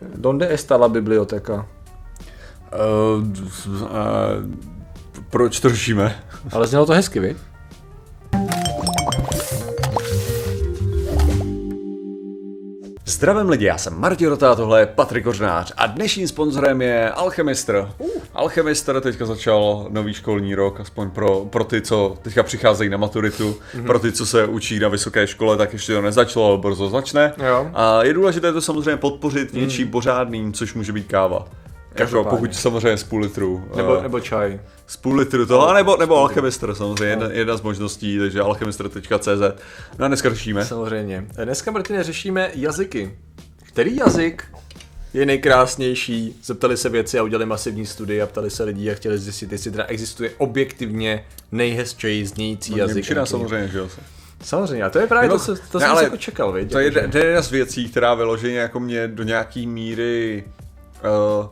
Donde está la biblioteka? Uh, uh, proč to řešíme? Ale znělo to hezky, vy? Zdravím lidi, já jsem Martin Rota, tohle je Patrik Kořnář a dnešním sponzorem je Alchemistr. Uh. Alchemistr teďka začal nový školní rok, aspoň pro, pro ty, co teďka přicházejí na maturitu, mm-hmm. pro ty, co se učí na vysoké škole, tak ještě to nezačalo, ale brzo začne. Jo. A je důležité to samozřejmě podpořit něčím pořádným, což může být káva. Jako, Každopádně. pokud samozřejmě z půl litru. Nebo, eh, nebo čaj. z půl litru toho, nebo, nebo Alchemistr samozřejmě, jedna, jedna z možností, takže alchemistr.cz. No a dneska řešíme. Samozřejmě. Dneska, Martine, řešíme jazyky. Který jazyk je nejkrásnější? Zeptali se věci a udělali masivní studii a ptali se lidí a chtěli zjistit, jestli teda existuje objektivně nejhezčí znějící jazyk. Němčina samozřejmě, že jo. Samozřejmě, a to je právě Nebo- to, co- to ne, jsem jako čekal, viď? To je to je jedna z věcí, která vyloženě jako mě do nějaký míry uh,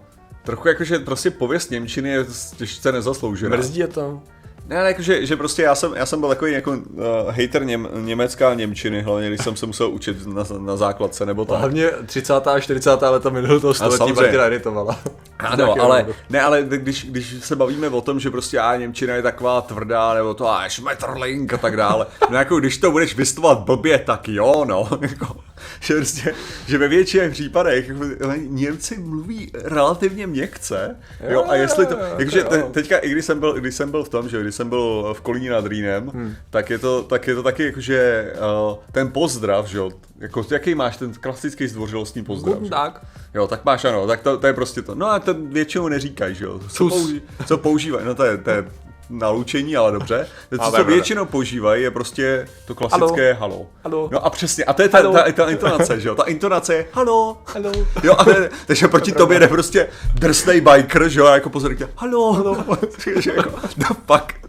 trochu jakože prostě pověst Němčiny je těžce nezasloužená. Mrzí je to? Ne, ale jakože, že prostě já jsem, já jsem byl takový jako uh, hater něm, německá a Němčiny, hlavně když jsem se musel učit na, na základce nebo tak. Hlavně 30. a 40. leta minulého století. Martina iritovala. Ano, ale, důvodu. ne, ale když, když se bavíme o tom, že prostě a Němčina je taková tvrdá, nebo to a Schmetterling a tak dále, no jako když to budeš vystovat blbě, tak jo, no, jako, že prostě, že ve většině případech jako, Němci mluví relativně měkce, jo, a jestli to, jakože te, teďka, i když jsem byl, když jsem byl v tom, že když jsem byl v Kolíně nad Rýnem, hmm. tak, je to, tak je to taky jakože uh, ten pozdrav, že jo, jako jaký máš ten klasický zdvořilostní pozdrav. Jo, tak máš ano, tak to, to je prostě to. No a to většinou neříkají, že jo. Co, použi- co používají, no to je, to je nalučení, ale dobře. To, co, co většinou používají, je prostě to klasické halo. halo. Halo. No a přesně, a to je ta, Halo. ta, ta intonace, že jo. Ta intonace je halo. Hello. Jo, a je, takže proti tobě jde prostě drsnej biker, že jo, a jako pozor, tě, halo, halo, že jako, no fuck.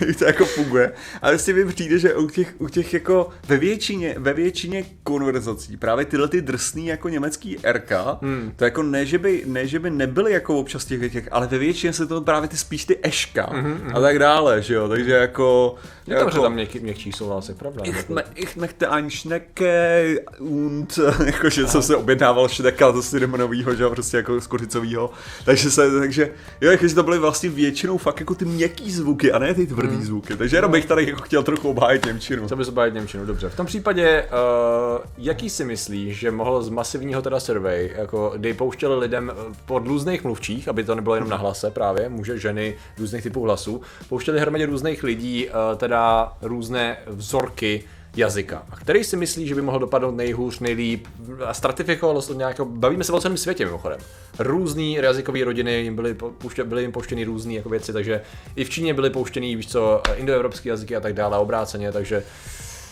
Jak to jako funguje. Ale si mi přijde, že u těch, u těch jako ve většině, ve většině konverzací právě tyhle ty drsný jako německý RK, hmm. to jako ne že, by, ne, že by nebyly jako občas těch, těch ale ve většině se to právě ty spíš ty eška mm-hmm. a tak dále, že jo, takže jako... Je to, že tam měkký, měkčí jsou hlasy, pravda? Ich, me, ich möchte ein Schnecke und jakože jsem se objednával šneka z cinnamon že jo, prostě jako z kořicovýho. Takže se, takže jo, jakože to byly vlastně většinou fakt jako ty měkký zvuky a ne ty tvrdý mm. zvuky. Takže jenom bych tady jako chtěl trochu obhájit Němčinu. Co by se bavit Němčinu, dobře. V tom případě, uh, jaký si myslíš, že mohl z masivního teda survey, jako kdy pouštěli lidem eh, pod různých mluvčích, aby to nebylo jenom na hlase právě, muže, ženy, různých typů hlasů, pouštěli hromadě různých lidí, uh, teda různé vzorky jazyka. A který si myslí, že by mohl dopadnout nejhůř, nejlíp a stratifikovalo se to nějakého, bavíme se o celém světě mimochodem. Různý jazykové rodiny jim byly, pouště, byly jim pouštěny různé jako věci, takže i v Číně byly pouštěny, víš co, indoevropské jazyky a tak dále, obráceně, takže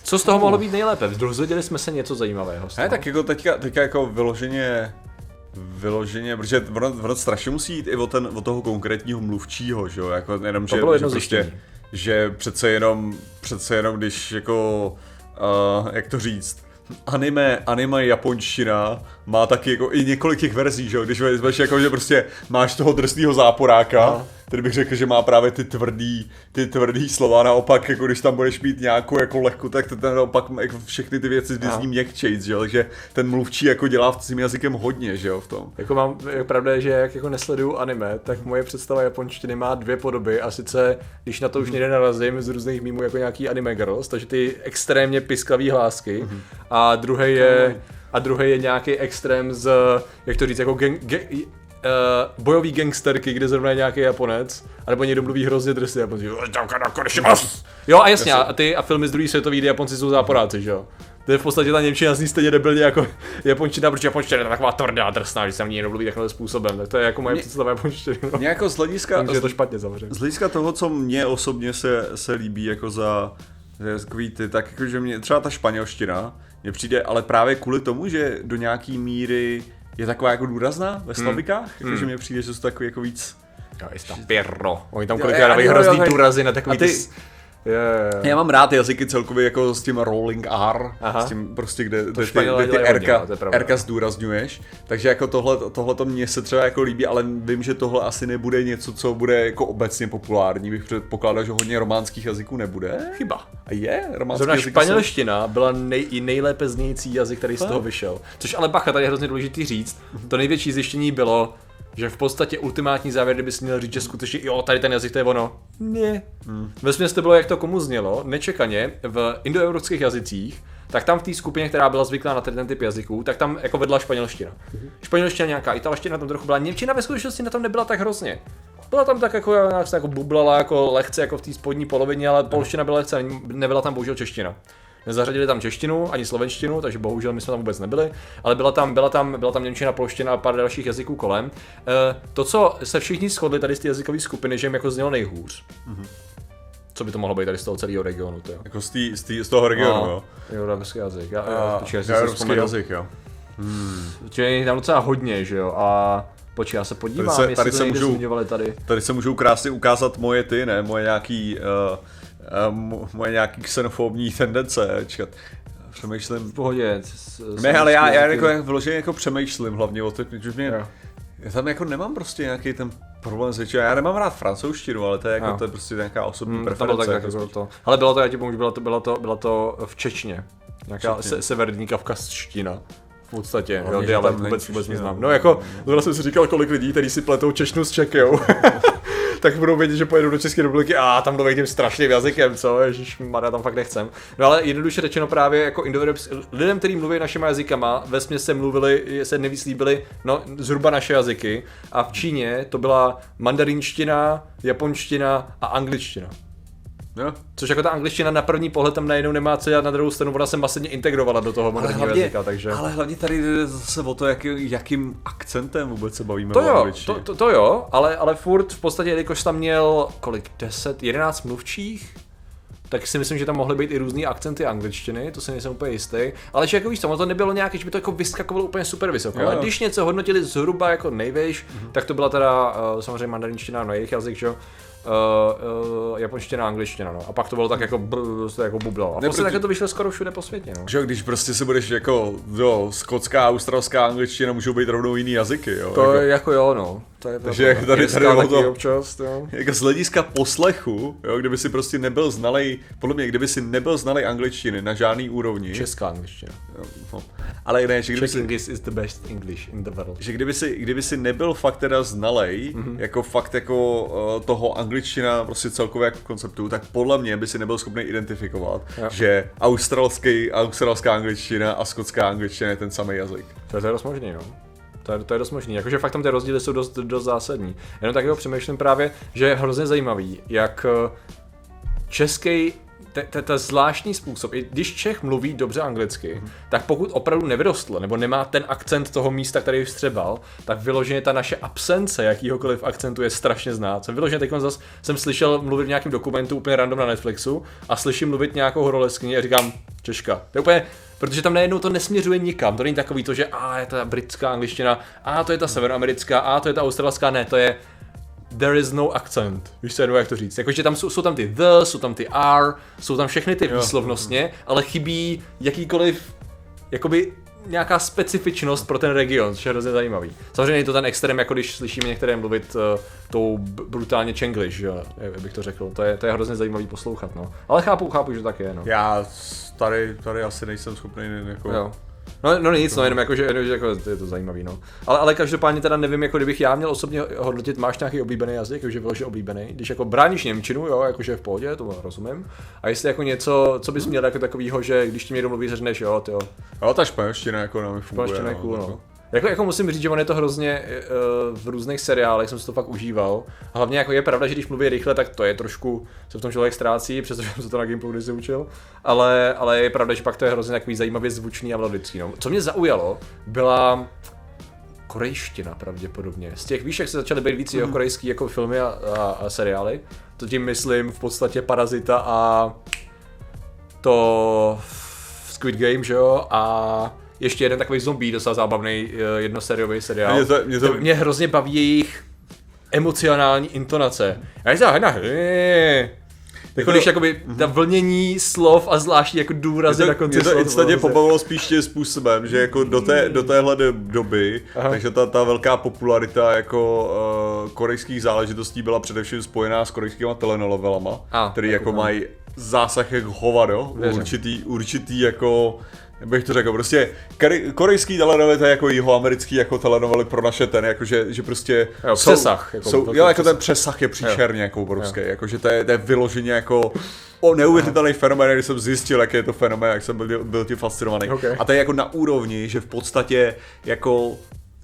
co z toho mohlo být nejlépe? Dozvěděli jsme se něco zajímavého. Ne, tak jako teďka, teďka jako vyloženě vyloženě, protože ono, ono strašně musí jít i o, ten, o toho konkrétního mluvčího, že jo, jako jenom, že, bylo že jedno prostě, zjištění. že přece jenom, přece jenom, když jako, uh, jak to říct, anime, anime japonština má taky jako i několik těch verzí, že jo, když vezmeš jako, že prostě máš toho drsného záporáka, No. Tady bych řekl, že má právě ty tvrdý, ty tvrdý slova, naopak, jako když tam budeš mít nějakou jako lehku, tak to ten naopak jako všechny ty věci zní měkčejc, že jo, takže ten mluvčí jako dělá v tím jazykem hodně, že jo, v tom. Jako mám, je pravda je, že jak jako nesleduju anime, tak moje představa japonštiny má dvě podoby. A sice, když na to už někde narazím z různých mýmů jako nějaký anime girls, takže ty extrémně pisklavý hlásky. A druhý je, a druhý je nějaký extrém z, jak to říct, jako gang, gang, uh, bojový gangsterky, kde zrovna je nějaký Japonec, anebo někdo mluví hrozně drsně Japonci. Jo a jasně, a ty a filmy z druhé světové, kdy Japonci jsou záporáci, že jo? To je v podstatě ta Němčina zní stejně debilně jako japonština, protože japonština je taková tvrdá, drsná, že se někdo mluví takovým způsobem. Tak to je jako moje představa japonštiny. No. Mě jako z hlediska, Vím, že je to špatně samozřejmě. z hlediska toho, co mně osobně se, se líbí jako za jazykový ty, tak jakože mě třeba ta španělština mně přijde, ale právě kvůli tomu, že do nějaký míry je taková jako důrazná ve slavikách, hmm. jakože mně přijde, že jsou takový jako víc Jo, jistá perro. Oni tam kolikrát dávají hrozný důrazy na takový ty- ty... je. Já mám rád jazyky celkově jako s tím rolling R, Aha. s tím prostě, kde, kde ty, kde ty Rka, no. Rka zdůrazňuješ. Takže jako tohle, tohle to mně se třeba jako líbí, ale vím, že tohle asi nebude něco, co bude jako obecně populární. Bych předpokládal, že hodně románských jazyků nebude. Chyba. A je? Románský Zrovna španělština byla nej, i nejlépe znějící jazyk, který z toho vyšel. Což ale bacha, tady je hrozně důležitý říct. To největší zjištění bylo, že v podstatě ultimátní závěr, kdyby si měl říct, že skutečně jo, tady ten jazyk to je ono. Ne. Hmm. Ve to bylo, jak to komu znělo, nečekaně v indoevropských jazycích, tak tam v té skupině, která byla zvyklá na tady ten typ jazyků, tak tam jako vedla španělština. Španělština nějaká, italština tam trochu byla, němčina ve skutečnosti na tom nebyla tak hrozně. Byla tam tak jako, jako bublala jako lehce jako v té spodní polovině, ale polština byla lehce, nebyla tam bohužel čeština. Nezařadili tam češtinu ani slovenštinu, takže bohužel my jsme tam vůbec nebyli, ale byla tam, byla tam, byla tam němčina, polština a pár dalších jazyků kolem. E, to, co se všichni shodli tady z té jazykové skupiny, že jim jako znělo nejhůř. Co by to mohlo být tady z toho celého regionu, to jo. Jako z, tý, z, tý, z toho regionu, jo. Evropský jazyk. Já, A, já, počkej, já evropský jazyk, jo. Čili je tam docela hodně, že jo. A počkej, já se podívám, se- jestli tady to se můžou- tady. Tady se můžou krásně ukázat moje ty, ne? Moje nějaký, uh, moje nějaký xenofobní tendence, čekat. Přemýšlím. V pohodě. s- s- Ne, ale já, já jako, jak vyloženě jako přemýšlím hlavně o tom, že mě, Jo. já tam jako nemám prostě nějaký ten problém s. Já nemám rád francouzštinu, ale to je, jako, Jo. to je prostě nějaká osobní to preference. bylo tak, jako jako spíš. to. Ale bylo to, já ti pomůžu, bylo to, bylo to, bylo to v Čečně. Nějaká Čečně. se, severní kavkazština. V podstatě, Hlavně, jo, dialekt není vůbec, vůbec neznám. No jako, zrovna jsem si říkal, kolik lidí, kteří si pletou češtinu s čekou. tak budou vědět, že pojedu do České republiky a tam tím strašným jazykem, co? Ježíš, Mara, tam fakt nechcem. No ale jednoduše řečeno právě jako indoevropský, lidem, kteří mluví našimi jazykama, ve se mluvili, se nevíc líbily, no zhruba naše jazyky a v Číně to byla mandarinština, japonština a angličtina. Jo. Což jako ta angličtina na první pohled tam najednou nemá co dělat na druhou stranu, ona se masivně integrovala do toho moderního hlavně, jazyka, takže... ale hlavně tady jde zase o to, jak, jakým akcentem vůbec se bavíme To o jo, to, to, to jo, ale, ale furt v podstatě, jelikož tam měl kolik, 10, 11 mluvčích, tak si myslím, že tam mohly být i různý akcenty angličtiny, to si nejsem úplně jistý. Ale že jako víš, ono to nebylo nějaké, že by to jako vyskakovalo úplně super vysoko. Jo, Ale když něco hodnotili zhruba jako nejvejš, tak to byla teda uh, samozřejmě mandarinština, no jejich jazyk, že jo. Uh, uh, japonština, angličtina, no. A pak to bylo tak jako, brr, to jako bublalo. A Ne, prostě takhle to vyšlo skoro všude po světě, no. Že když prostě se budeš jako, jo, skotská, australská angličtina můžou být rovnou jiný jazyky, jo. To jako, je jako jo, no. To je Takže pravda. jak tady- tady o taky to- občas, jo. jako z hlediska poslechu, jo, kdyby si prostě nebyl znalej, podle mě, kdyby si nebyl znalej angličtiny na žádný úrovni, Česká angličtina. jo, no, ale ne, že kdyby si, English is the best English in the world. že kdyby si, kdyby si nebyl fakt teda znalej, Mhm. mm-hmm. jako fakt jako uh, toho angličtina prostě celkově jako konceptu, tak podle mě by si nebyl schopný identifikovat, Jo. že australský, australská angličtina a skotská angličtina je ten samý jazyk. To je, dost možný, no. To je, to je dost možný. Jakože fakt tam ty rozdíly jsou dost, dost zásadní. Jenom tak jako přemýšlím právě, že je hrozně zajímavý, jak eh, český ten zvláštní způsob, i když Čech mluví dobře anglicky, Mhm. tak pokud opravdu nevyrostl, nebo nemá ten akcent toho místa, který vstřebal, tak vyloženě ta naše absence jakýhokoliv akcentu je strašně znát. Jsem vyloženě teď zase jsem slyšel mluvit v nějakém dokumentu úplně random na Netflixu a slyším mluvit nějakou horoleskyni a říkám Češka. To je úplně, protože tam najednou to nesměřuje nikam. To není takový to, že a je ta britská angličtina, a to je ta severoamerická, a to je ta australská, ne, to je there is no accent. Víš co, jak to říct. Jakože tam jsou, jsou tam ty the, jsou tam ty r, jsou tam všechny ty výslovnostně, ale chybí jakýkoliv, jakoby nějaká specifičnost pro ten region, což je hrozně zajímavý. Samozřejmě je to ten extrém, jako když slyšíme některé mluvit uh, tou brutálně čenglish, že jo, jak bych to řekl. To je, to je hrozně zajímavý poslouchat, no. Ale chápu, chápu, že tak je, no. Já tady, tady asi nejsem schopný jako... Jo. No, no nic, no, jenom jako, že, jenom, že jako, to je to zajímavý, no. Ale, ale každopádně teda nevím, jako kdybych já měl osobně hodnotit, máš nějaký oblíbený jazyk, jakože vyloženě oblíbený, když jako bráníš Němčinu, jo, jakože v pohodě, to rozumím. A jestli jako něco, co bys měl jako takovýho, že když ti někdo mluví, řekneš, jo, ty jo, Jo, ta španělština jako na mě funguje. Španělština je cool, jako- no. Jako, jako musím říct, že on je to hrozně uh, v různých seriálech, jsem si to fakt užíval. Hlavně jako je pravda, že když mluví rychle, tak to je trošku, se v tom člověk ztrácí, přestože jsem se to na Gameplu kdysi učil. Ale, ale je pravda, že pak to je hrozně takový zajímavě zvučný a melodický. No. Co mě zaujalo, byla korejština pravděpodobně. Z těch víš, jak se začaly být víc mm. korejský jako filmy a, a, a seriály. To tím myslím v podstatě Parazita a to Squid Game, že jo, a ještě jeden takový zombie, docela zábavný eh, jednoseriový seriál. Mě to- mě to- mě hrozně baví jejich emocionální intonace. Já jsem Jako když jakoby ta vlnění slov a zvláštní jako důrazy na konci mě to slov. instantně bylo pobavilo spíš tím způsobem, že jako do, té, do téhle do- doby, Aha. takže ta, ta velká popularita jako uh, korejských záležitostí byla především spojená s korejskými telenovelama, A, který tak jako koukám. mají zásah jak hovado, určitý, určitý jako jak bych to řekl, prostě kore- korejský telenovely, to je jako jihoamerický jako telenovely pro naše ten, jakože, že prostě Jo, přesah, jako jsou, jo, jako ten přesah. je příšerně jako obrovský, jakože to je, to je vyloženě jako o neuvěřitelný fenomén, když jsem zjistil, jaký je to fenomén, jak jsem byl, byl tím fascinovaný. Ok. A to je jako na úrovni, že v podstatě jako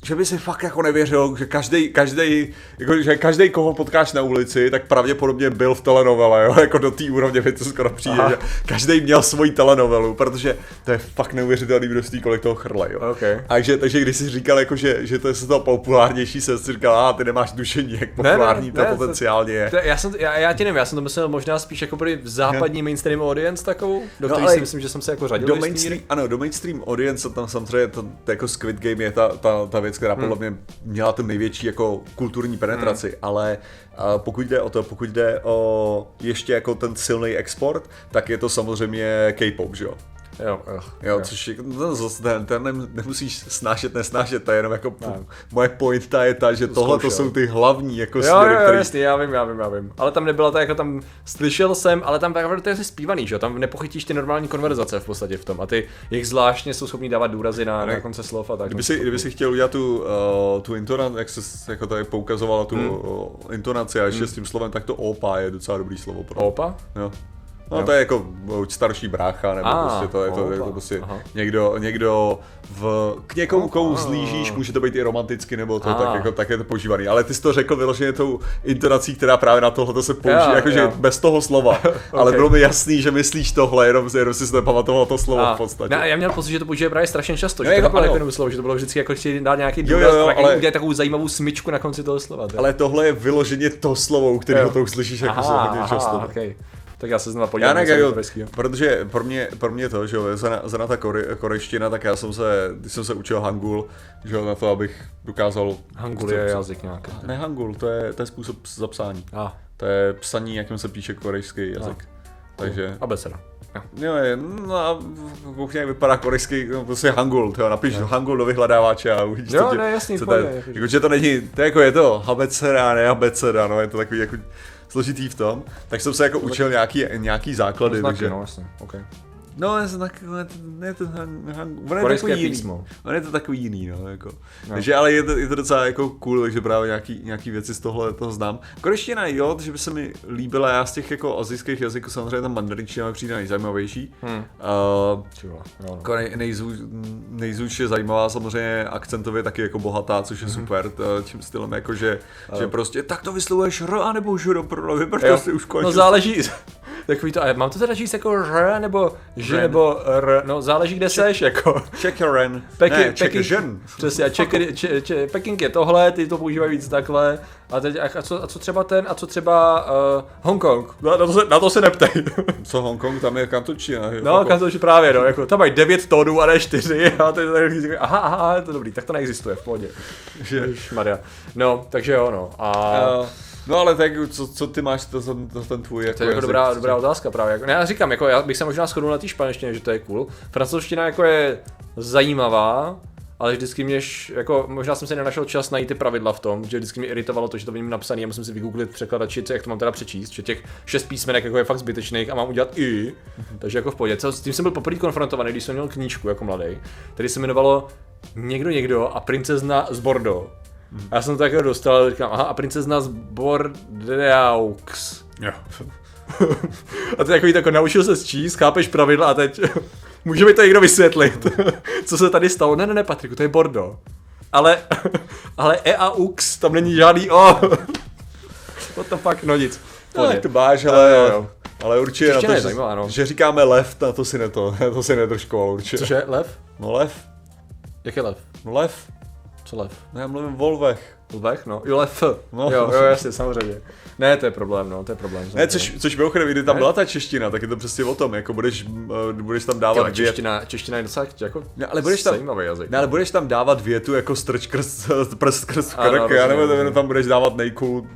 že by si fakt jako nevěřil, že každý, každý, jako, že každý, koho potkáš na ulici, tak pravděpodobně byl v telenovele, jo? jako do té úrovně mi to skoro přijde, Aha. že každý měl svoji telenovelu, protože to je fakt neuvěřitelný množství, kolik toho chrle, jo. Ok. Takže, takže když jsi říkal, jako, že, že to je to populárnější, jsem si říkal, a ty nemáš tušení, jak populární to ne, potenciálně je. To, já, jsem, já, já ti nevím, já jsem to myslel možná spíš jako pro západní mainstream audience takovou, do No, si myslím, že jsem se jako řadil. do mainstream, ano, do mainstream audience tam samozřejmě to, to jako Squid Game je ta, ta, ta věc, která Hmm. podle mě měla tu největší jako kulturní penetraci, hmm. ale a pokud jde o to, pokud jde o ještě jako ten silný export, tak je to samozřejmě K-pop, že jo? Jo, jo, Jo, což je, no, zase ten, ten nem- nemusíš snášet, nesnášet, to je jenom jako, moje pointa je ta, že tohle to jsou ty hlavní jako Jo, směry, jo, jo, který, jasně, já vím, já vím, já vím. Ale tam nebyla ta, jako tam slyšel jsem, ale tam právě to je zpívaný, že jo? Tam nepochytíš ty normální konverzace v podstatě v tom. A ty jich zvláštně jsou schopní dávat důrazy na, na konce slov a tak. Kdyby si, kdyby si chtěl udělat tu, uh, tu intonaci, jak se jako tady poukazovala tu Hmm. uh, intonaci a ještě s tím slovem, tak to opa je docela dobrý slovo. Pro. Opa? Jo. No Jo. to je jako buď starší brácha, nebo A, prostě to je to, je to prostě Aha. někdo, někdo v, k někomu, komu zlížíš, může to být i romanticky, nebo to A. tak, jako, tak je to používaný. Ale ty jsi to řekl vyloženě tou intonací, která právě na tohle se Jo, jakože jo. bez toho slova. Ale Ok. bylo mi jasný, že myslíš tohle, jenom, jenom si nepamatoval to slovo A, v podstatě. Ne, já měl pocit, že to použije právě strašně často, Jo, že to jako ano. jako slovo, že to bylo vždycky jako si dát nějaký Jo, důraz jo, jo, a ale- udělat takovou zajímavou smyčku na konci toho slova. je- Ale tohle je vyloženě to slovo, u kterého Jo. to uslyšíš jako aha, Tak já se znova Já podívám ne, na jako, protože pro mě, pro mě to, že jo, zna, zna ta kore, korejština, tak já jsem se, když jsem se učil hangul, že jo, na to, abych dokázal... Hangul je jazyk nějaký. Ne hangul, to je, to je způsob zapsání. A, To je psaní, jakým se píše korejský jazyk. Takže, abeceda. Jo. je, no a kuchně vypadá korejský, no, prostě hangul, to jo, napiš hangul do vyhledávače a uvidíš, Jo, co ne, jasný, co pohodě, to je. Jako, že to není, to je jako je to abeceda, ne abeceda, no, je to takový jako složitý v tom, tak jsem se jako učil nějaký, nějaký základy, Znaky, takže, no, jasně, okay. No, je to tak, ne, to, hang, hang, on je Korejské takový jiný. písmo. On je to takový jiný, no, jako. No. No. Takže, ale je to, je to docela jako cool, takže právě nějaký, nějaký věci z tohle toho znám. Korejština jo, že by se mi líbila, já z těch jako azijských jazyků samozřejmě ta mandarinčtina mi přijde nejzajímavější. Hmm. Uh, jo, no. jako nej, nejzů, nejzůč je zajímavá samozřejmě akcentově taky jako bohatá, což je super, t- tím stylem jako, že, že prostě tak to vyslovuješ r a nebo žro, pro Jo. si už konečně. No záleží, takový to, a mám to teda říct jako r, nebo ž, Ren. nebo r, no záleží kde seš, jako. Čekeren. Peking, ne, čekeren. Přesně, a Čeky, če, če, Peking je tohle, ty to používají víc takhle. A, teď, a, co, a co třeba ten, a co třeba uh, Hongkong? Na, na, to se, na to se neptej. Co Hongkong, tam je kantočtina. jo? No, kantoši právě, no, jako, tam mají 9 tónů a ne 4, a to je tak, aha, aha, je to dobrý, tak to neexistuje, v pohodě. Že- Maria. No, takže jo, no. A Uh, no ale tak, co, co ty máš, to, to, ten tvůj jako to je jako jazyk? dobrá, dobrá otázka právě. Jako, ne, já říkám, jako, já bych se možná shodnul na té španělštině, že to je cool. Francouzština jako je zajímavá, ale vždycky mě, š- jako, možná jsem si nenašel čas najít ty pravidla v tom, že vždycky mě iritovalo to, že to vidím napsaný a musím si vygooglit překladači, jak to mám teda přečíst, že těch šest písmenek jako je fakt zbytečných a mám udělat i, takže jako v pohodě. Co, s tím jsem byl poprvé konfrontovaný, když jsem měl knížku jako mladý, který se jmenovalo Někdo někdo a princezna z Bordeaux. A já jsem to takhle dostal a říkám, aha, a princezna z Bordeaux. Jo. A ty takový tako naučil se číst, chápeš pravidla a teď může mi to někdo vysvětlit, co se tady stalo. Ne, ne, ne, Patriku, to je Bordeaux. Ale, ale E a UX, tam není žádný O. What the fuck, no nic. No, jak to máš, ale, Jo, jo. ale určitě na to, je že, zajímavá, no. že říkáme lev, na to si ne to, na to si nedržkoval určitě. Cože, lev? No lev, Jak je lev? no lev, Co lev? no já mluvím o lvech. Lvech, no. Jo, F. No. Jo, jo, jasně, samozřejmě. Ne, to je problém, no, to je problém. Ne, samozřejmě. což, což mimochodem, kdyby tam Ne? byla ta čeština, tak je to přesně o tom, jako budeš, eh, budeš tam dávat Tyhle, vět, čeština, čeština je docela jako Ne, ale budeš tam- zajímavý jazyk. ne, ale budeš tam dávat větu jako strč krst, prst krst krk, já nebo rozumím. tam budeš dávat nejkul,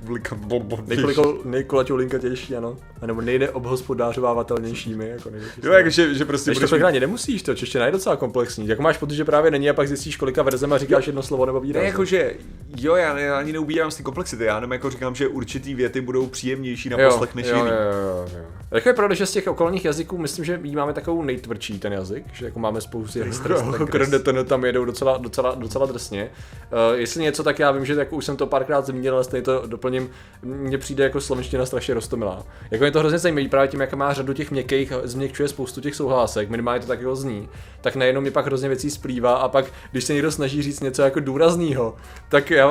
Nejkoliko, nejkulaťoulinkatější, ano. A nebo nejde obhospodářovávatelnějšími, jako nejde. Jo, jakože, že prostě to budeš ani nemusíš, to čeština je docela komplexní. Jako máš pocit, že právě není a pak zjistíš, kolika verzema říkáš jedno slovo nebo výraz. Ne, jakože, jo, já, ne, já ani neubírám z té komplexity, já jenom jako říkám, že určitý věty budou příjemnější na poslech než jo, jiný. jo, jo, jo. Jako je pravda, že z těch okolních jazyků, myslím, že máme takovou nejtvrdší ten jazyk, že jako máme spoustu kredetene tam jedou docela, docela, docela drsně. Uh, jestli něco, tak já vím, že jako už jsem to párkrát zmínil, ale stejně to doplním, mně přijde jako slovenština strašně roztomilá. Jako je to hrozně zajímavé, právě tím, jak má řadu těch měkkých, změkčuje spoustu těch souhlásek, minimálně to tak jako zní, tak najednou mi pak hrozně věcí splývá a pak, když se někdo snaží říct něco jako důrazného, tak já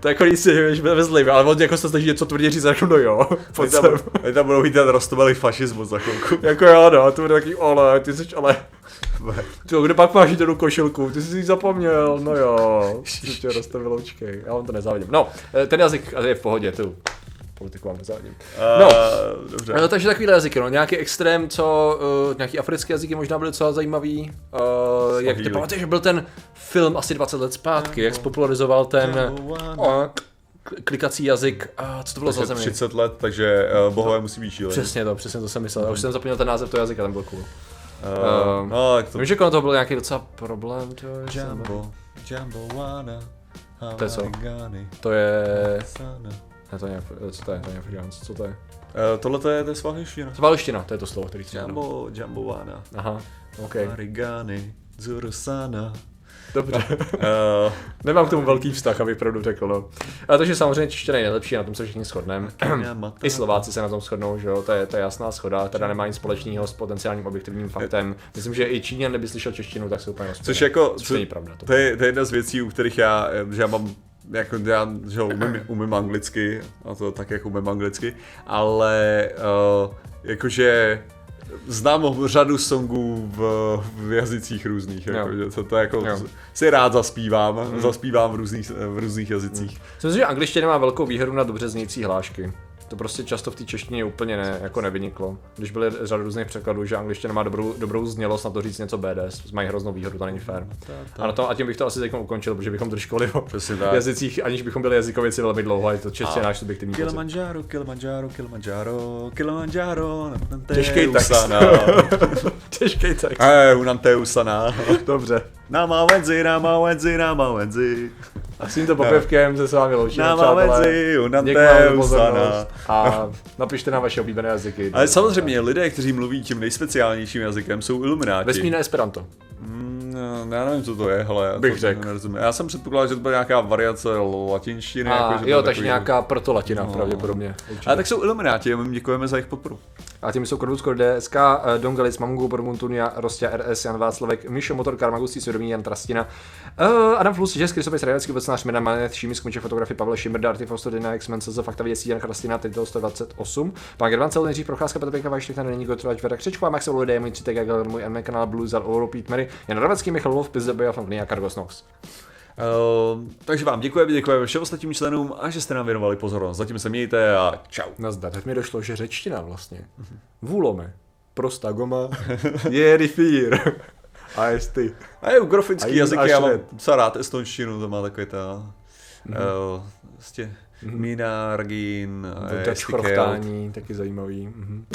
to jako když si vezli, ale on jako se snaží něco tvrdě říct, jako no jo, pojď Tady sem. tam, tam budou mít ten fašismus za chvilku. Jako jo, no, to bude takový, ale, ty jsi ale, ty, kde pak máš tu košilku, ty jsi si ji zapomněl, no jo, ještě rozstavil očkej, já vám to nezávidím. No, eh, ten jazyk je v pohodě, tu politiku vám nezávidím. No. No. dobře. No, takže takový jazyky, no, nějaký extrém, co, uh, nějaký africký jazyky možná byly docela zajímavý. Uh, jak ty pamatuješ, že byl ten film asi 20 let zpátky, jak spopularizoval ten uh, klikací jazyk, a co to bylo za Takže zemi? 30 let, takže uh, bohové musí být šílení. Přesně to, přesně to jsem myslel. Já už jsem zapomněl ten název toho jazyka, ten byl cool. Uh, no, tak to... Vím, že kolem toho byl nějaký docela problém, to je, Jumbo, Jumbo Wana, To je co? To je, Sana. Ne, to je, co to je, to je afrikánc, co to je? Uh, tohle to je, to je to je to slovo, který chci. Jumbo, Jumbo Wana, Aha, OK, Havarigani, Zurusana. dobře. Uh, Nemám k tomu velký vztah, abych pravdu řekl, no. A takže samozřejmě čeština je nejlepší, na tom se všichni shodneme. I Slováci se na tom shodnou, že jo, to je, to je jasná schoda, teda nemá nic společného s potenciálním objektivním faktem. Myslím, že i Číňan, kdyby slyšel češtinu, tak se úplně rozpěne. což jako, Což co, není pravda. To. to, je, to je jedna z věcí, u kterých já, že já mám jako já že umím, umím anglicky, a to tak jako umím anglicky, ale uh, jakože znám řadu songů v, v jazycích různých, jako, Jo. že to, to jako Jo. si rád zaspívám, mm. zaspívám v různých, v různých jazycích. Myslím si, že angličtina má velkou výhodu na dobře znějící hlášky. To prostě často v té češtině úplně ne, jako nevyniklo. Když byly řada různých překladů, že angličtina má dobrou, dobrou znělost na to říct něco BDS, mají hroznou výhodu, to není fér. A, na to, a tím bych to asi teď ukončil, protože bychom držkovali o jazycích, aniž bychom byli jazykověci velmi dlouho, je to čistě náš subjektivní. Kilimanjaro, Kilimanjaro, Kilimanjaro, Kilimanjaro, Těžkej text. Těžký text. Eh, unante usana. Dobře. Náma wenzi, náma wenzi, náma wenzi. A s tímto popěvkem se s vámi loučíme, Náma přátelé. Děkuji vám za a napište na vaše oblíbené jazyky. Ale samozřejmě lidé, kteří mluví tím nejspeciálnějším jazykem, jsou ilumináti. Vesmírné Esperanto. Mm, no, já nevím, co to je, hele. já Bych řekl. nerozumím. Já jsem předpokládal, že to byla nějaká variace latinštiny. A jako, že jo, takže takový- nějaká protolatina pravděpodobně. určitě. Ale tak jsou ilumináti, a my jim děkujeme za jejich podporu. A tím jsou Korvus DSK, eh, Dongalic, Mamungu, Pormuntunia, Rostia, RS, Jan Václavek, Míšo Motor, Karmagustí, Svědomí, Jan Trastina, uh, Adam Flus, Žes, Krysopis, Radecký, Vecnář, Mirna, Manet, Šími, Skunče, fotografie, Pavel Šimr, Darty, Fausto, Dina, X-Men, CZ, Fakta věcí, Jan Krastina, Titul 128, Pan Gervan, celý nejdřív Procházka, Petr Pěka, Vajštek, není Gotrovač, Vera Křečková, Max, Lidé, můj Citek, Gagel, můj ME kanál, Blue, Zal, Pete Mary, Jan Radecký, Michal Lov, Pizdeby a Fanfnia, Kargos Nox. Uh, takže vám děkujeme, děkujeme všem ostatním členům a že jste nám věnovali pozornost. Zatím se mějte a čau. Nazdar, teď mi došlo, že řečtina vlastně. Vůlome. Prostá goma. Je rifír. A jestli. A je u grofický A jim jazyky, až já mám docela rád estonštinu, to má takový ta... Mm-hmm. Uh, Mina, To je chrochtání, taky zajímavý. Mhm.